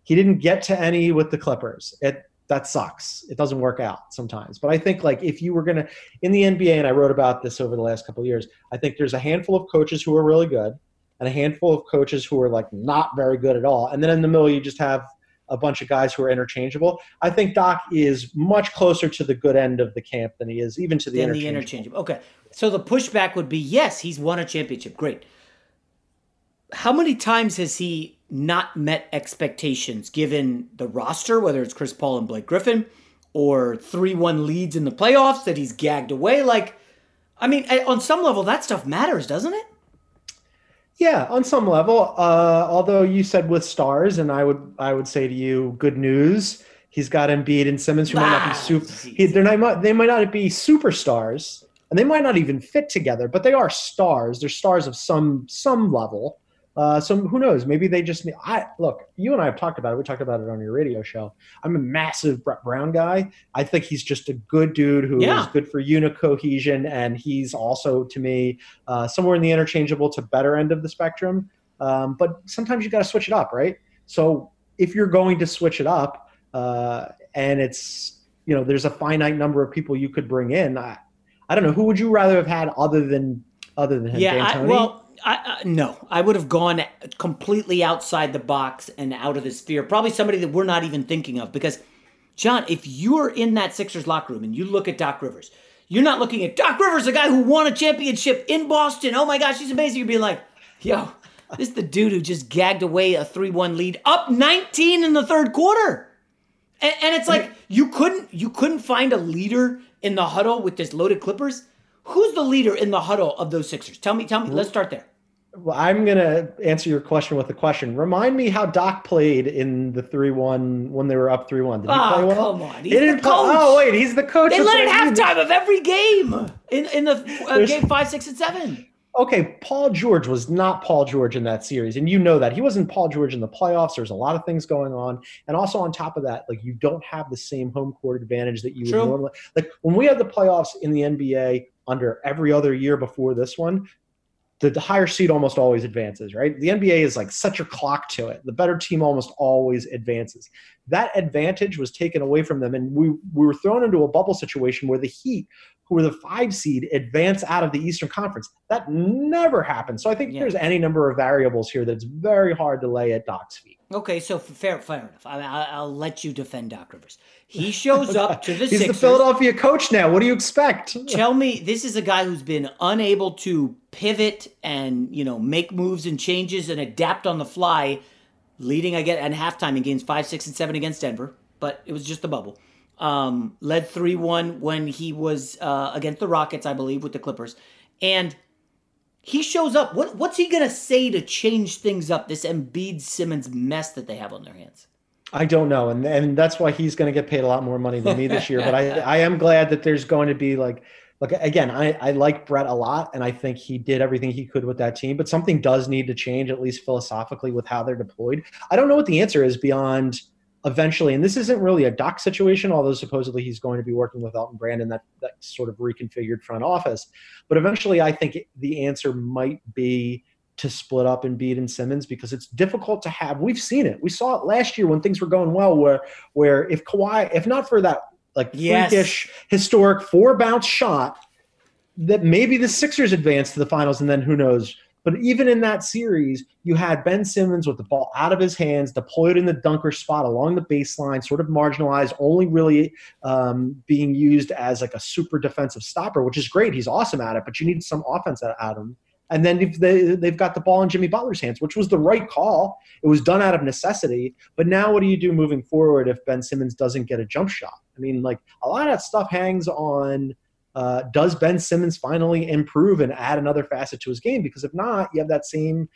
He didn't get to any with the Clippers. It that sucks. It doesn't work out sometimes. But I think like if you were gonna in the NBA, and I wrote about this over the last couple of years, I think there's a handful of coaches who are really good and a handful of coaches who are like not very good at all. And then in the middle, you just have a bunch of guys who are interchangeable. I think Doc is much closer to the good end of the camp than he is even to the Then the interchangeable. interchangeable. Okay. So the pushback would be yes, he's won a championship. Great. How many times has he not met expectations given the roster, whether it's Chris Paul and Blake Griffin or 3 1 leads in the playoffs that he's gagged away? Like, I mean, eh, on some level, that stuff matters, doesn't it? Yeah, on some level. Uh, although you said with stars, and I would I would say to you, good news. He's got Embiid and Simmons who might not be super. He, they're not. They might not be superstars, and they might not even fit together. But they are stars. They're stars of some some level. Uh, so who knows? Maybe they just. I look. You and I have talked about it. We talked about it on your radio show. I'm a massive Brett Brown guy. I think he's just a good dude who is Yeah. good for unit cohesion, and he's also to me uh, somewhere in the interchangeable to better end of the spectrum. Um, but sometimes you got to switch it up, right? So if you're going to switch it up, uh, and it's you know there's a finite number of people you could bring in, I, I don't know who would you rather have had other than other than him? Yeah, I, well, I, no, I would have gone completely outside the box and out of the sphere. Probably somebody that we're not even thinking of. Because, John, if you're in that Sixers locker room and you look at Doc Rivers, you're not looking at Doc Rivers, a guy who won a championship in Boston. Oh my gosh, he's amazing. You'd be like, yo, this is the dude who just gagged away a 3 1 lead, up 19 in the third quarter. And, and it's like you couldn't you couldn't find a leader in the huddle with this loaded Clippers. Who's the leader in the huddle of those Sixers? Tell me, tell me. Let's start there. Well, I'm gonna answer your question with a question. Remind me how Doc played in the three one when they were up three one. Did he Oh, play well? come on. He's didn't play-. Oh wait, he's the coach. They That's let it mean. halftime of every game in in the uh, game five, six, and seven. Okay, Paul George was not Paul George in that series, and you know that he wasn't Paul George in the playoffs. There's a lot of things going on, and also on top of that, like you don't have the same home court advantage that you True. would normally. Like when we had the playoffs in the NBA under every other year before this one, the, the higher seed almost always advances, right? The NBA is like set your clock to it. The better team almost always advances. that advantage was taken away from them, and we we were thrown into a bubble situation where the Heat, who were the five seed, advance out of the Eastern Conference. That never happened. So I think Yeah. there's any number of variables here that's very hard to lay at Doc's feet. Okay, so fair, fair enough. I, I, I'll let you defend Doc Rivers. He shows up to the He's Sixers. the Philadelphia coach now. What do you expect? Tell me, this is a guy who's been unable to pivot and you know make moves and changes and adapt on the fly, leading I get at halftime in games five, six, and seven against Denver, but it was just a bubble. Um, led three one when he was uh, against the Rockets, I believe, with the Clippers, and he shows up. What what's he gonna say to change things up? This Embiid Simmons mess that they have on their hands. I don't know, and and that's why he's going to get paid a lot more money than me this year. But I I am glad that there's going to be like like again, I I like Brett a lot, and I think he did everything he could with that team. But something does need to change, at least philosophically, with how they're deployed. I don't know what the answer is beyond eventually, and this isn't really a Doc situation, although supposedly he's going to be working with Elton Brand in that that sort of reconfigured front office. But eventually, I think the answer might be to split up and Embiid and Simmons because it's difficult to have. We've seen it. We saw it last year when things were going well, where where if Kawhi, if not for that like Yes. freakish historic four bounce shot, that maybe the Sixers advanced to the finals, and then who knows. But even in that series, you had Ben Simmons with the ball out of his hands, deployed in the dunker spot along the baseline, sort of marginalized, only really um, being used as like a super defensive stopper, which is great. He's awesome at it, but you need some offense out out of him. And then if they, they've got the ball in Jimmy Butler's hands, which was the right call. It was done out of necessity. But now, what do you do moving forward if Ben Simmons doesn't get a jump shot? I mean, like a lot of that stuff hangs on uh, does Ben Simmons finally improve and add another facet to his game? Because if not, you have that same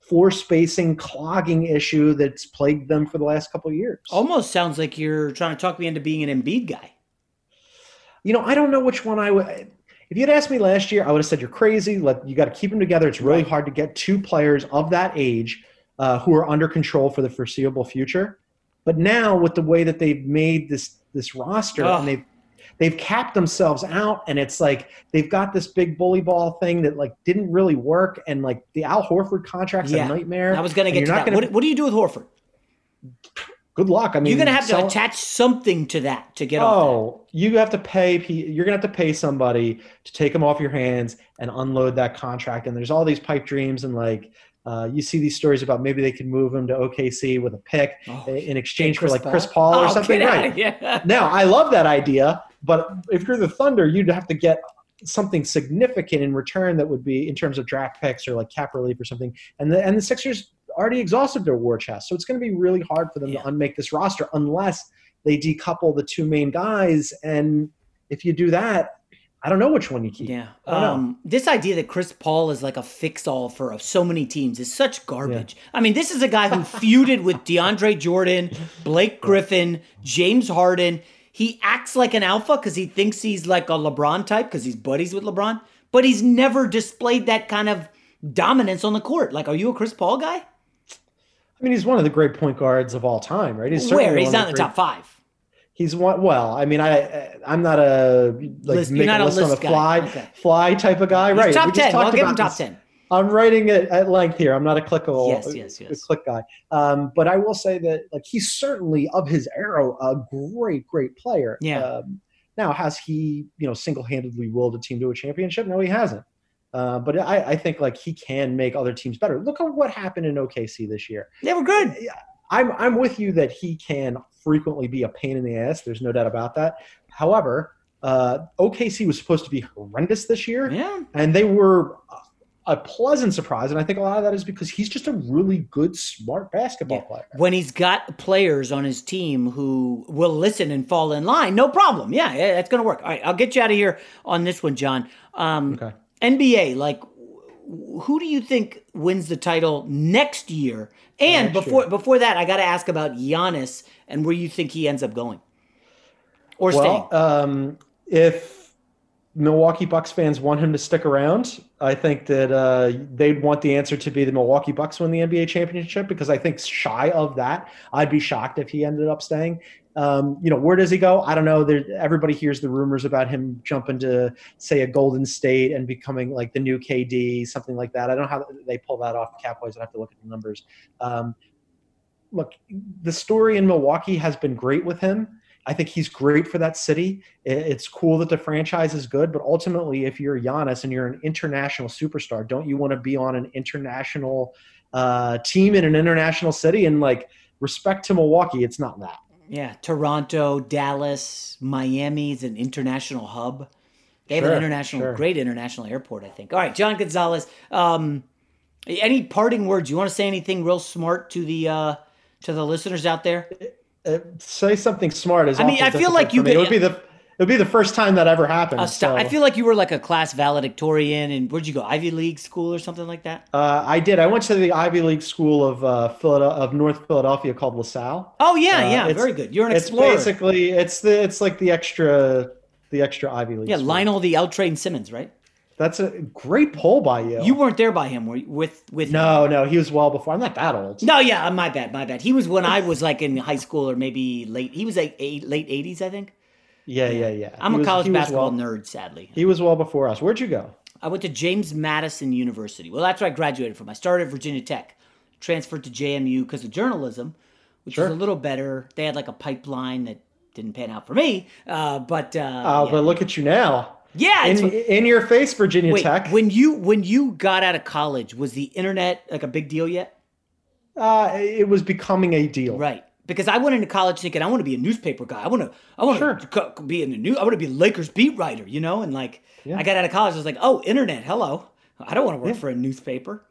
floor spacing clogging issue that's plagued them for the last couple of years. Almost sounds like you're trying to talk me into being an Embiid guy. You know, I don't know which one I would. If you'd asked me last year, I would have said you're crazy. Let you got to keep them together. It's really hard to get two players of that age uh, who are under control for the foreseeable future. But now, with the way that they've made this this roster and they've they've capped themselves out, and it's like they've got this big bully ball thing that like didn't really work, and like the Al Horford contract's Yeah. a nightmare. I was going to get to that. gonna- What, what do you do with Horford? Good luck. I mean, you're going to have to attach something to that to get off. Oh, you have to pay. You're gonna have to pay somebody to take them off your hands and unload that contract. And there's all these pipe dreams and like. Uh, you see these stories about maybe they could move him to OKC with a pick in exchange for like Chris Paul? Paul or Oh, something, right? now, I love that idea, but if you're the Thunder, you'd have to get something significant in return that would be in terms of draft picks or like cap relief or something. And the and the Sixers already exhausted their war chest, so it's going to be really hard for them to unmake this roster unless they decouple the two main guys. And if you do that, I don't know which one you keep. Yeah. I don't know. Um, this idea that Chris Paul is like a fix-all for so many teams is such garbage. I mean, this is a guy who feuded with DeAndre Jordan, Blake Griffin, James Harden. He acts like an alpha because he thinks he's like a LeBron type because he's buddies with LeBron, but he's never displayed that kind of dominance on the court. Like, are you a Chris Paul guy? I mean, he's one of the great point guards of all time, right? He's Where? He's not in the top five. He's one. Well, I mean, I I'm not a like List- make not a a list on guy. fly Okay. fly type of guy, He's right? top We just 10. I'll give him about top this. 10. I'm writing it at length here. I'm not a clickable, Yes, yes, yes. a click guy. Um, but I will say that like he's certainly of his era a great, great player. Yeah. Um, now, has he you know single handedly willed a team to a championship? No, he hasn't. Uh, but I, I think like he can make other teams better. Look at what happened in OKC this year. They were good. I'm I'm with you that he can frequently be a pain in the ass. There's no doubt about that. However, uh, OKC was supposed to be horrendous this year, yeah, and they were a pleasant surprise. And I think a lot of that is because he's just a really good, smart basketball player. when he's got players on his team who will listen and fall in line, no problem. Yeah, yeah, that's going to work. All right, I'll get you out of here on this one, John. Um, okay. NBA, like, who do you think wins the title next year? And Next before year. before that, I got to ask about Giannis and where you think he ends up going or staying. um, if Milwaukee Bucks fans want him to stick around, I think that uh, they'd want the answer to be the Milwaukee Bucks win the NBA championship because I think shy of that, I'd be shocked if he ended up staying. Um, you know, where does he go? I don't know. There, everybody hears the rumors about him jumping to, say, a Golden State and becoming like the new KD, something like that. I don't know how they pull that off cap wise. I have to look at the numbers. Um, look, the story in Milwaukee has been great with him. I think he's great for that city. It's cool that the franchise is good, but ultimately, if you're Giannis and you're an international superstar, don't you want to be on an international uh, team in an international city? And like, respect to Milwaukee, it's not that. Yeah, Toronto, Dallas, Miami is an international hub. They have Sure, an international, sure. great international airport, I think. All right, John Gonzalez. Um, any parting words? You want to say anything real smart to the uh, to the listeners out there? Uh, say something smart is. I mean, I feel like you me. It would be the it would be the first time that ever happened. Uh, stop. I feel like you were like a class valedictorian, and where'd you go? Ivy League school or something like that? Uh, I did. I went to the Ivy League school of uh, Philadelphia, of North Philadelphia called LaSalle. Oh yeah, Uh, yeah, it's- very good. You're an it's explorer. basically it's the it's like the extra the extra Ivy League. yeah, school. Lionel the L-Train Simmons, right? That's a great pull by you. You weren't there by him, were you? With with no, no, he was well before. I'm not that old. No, yeah, my bad, my bad. He was when I was like in high school or maybe late. He was like eight, late '80s, I think. Yeah, yeah, yeah. I'm He a was- college basketball well- nerd, sadly. He was well before us. Where'd you go? I went to James Madison University. Well, that's where I graduated from. I started at Virginia Tech, transferred to JMU because of journalism, which Sure. was a little better. They had like a pipeline that didn't pan out for me, uh, but uh, Oh, yeah. but look at you now. Yeah, in, in your face, Virginia Wait, Tech. when you when you got out of college, was the internet like a big deal yet? Uh, it was becoming a deal. Right. Because I went into college thinking I want to be a newspaper guy. I want to I want to co- be in the new. I want to be Lakers beat writer, you know. And like I got out of college, I was like, oh, internet, hello. I don't want to work Yeah. for a newspaper.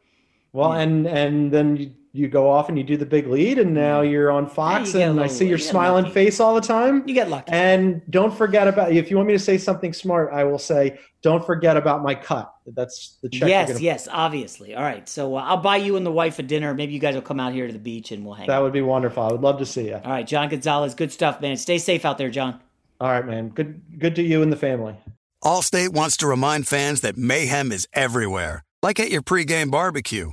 Well, and and then you, you go off and you do the big lead, and now you're on Fox, get a and I see your you smiling lucky. face all the time. You get lucky. And don't forget about if you want me to say something smart, I will say, don't forget about my cut. That's the check. you're yes, gonna- yes, obviously. All right, so uh, I'll buy you and the wife a dinner. Maybe you guys will come out here to the beach and we'll hang. That out. would be wonderful. I would love to see you. All right, John Gonzalez, good stuff, man. Stay safe out there, John. All right, man. Good good to you and the family. Allstate wants to remind fans that mayhem is everywhere, like at your pregame barbecue.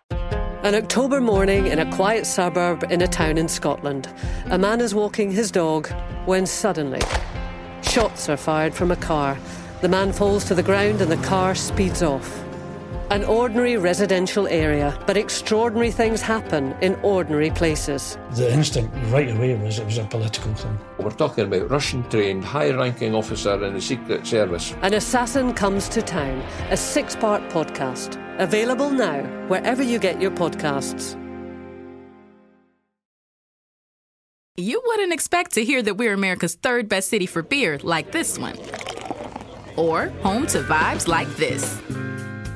An October morning in a quiet suburb in a town in Scotland. A man is walking his dog when suddenly shots are fired from a car. The man falls to the ground and the car speeds off. An ordinary residential area, but extraordinary things happen in ordinary places. The instinct right away was it was a political thing. We're talking about Russian trained, high ranking officer in the Secret Service. An Assassin Comes to Town, a six part podcast. Available now wherever you get your podcasts. You wouldn't expect to hear that we're America's third best city for beer like this one, or home to vibes like this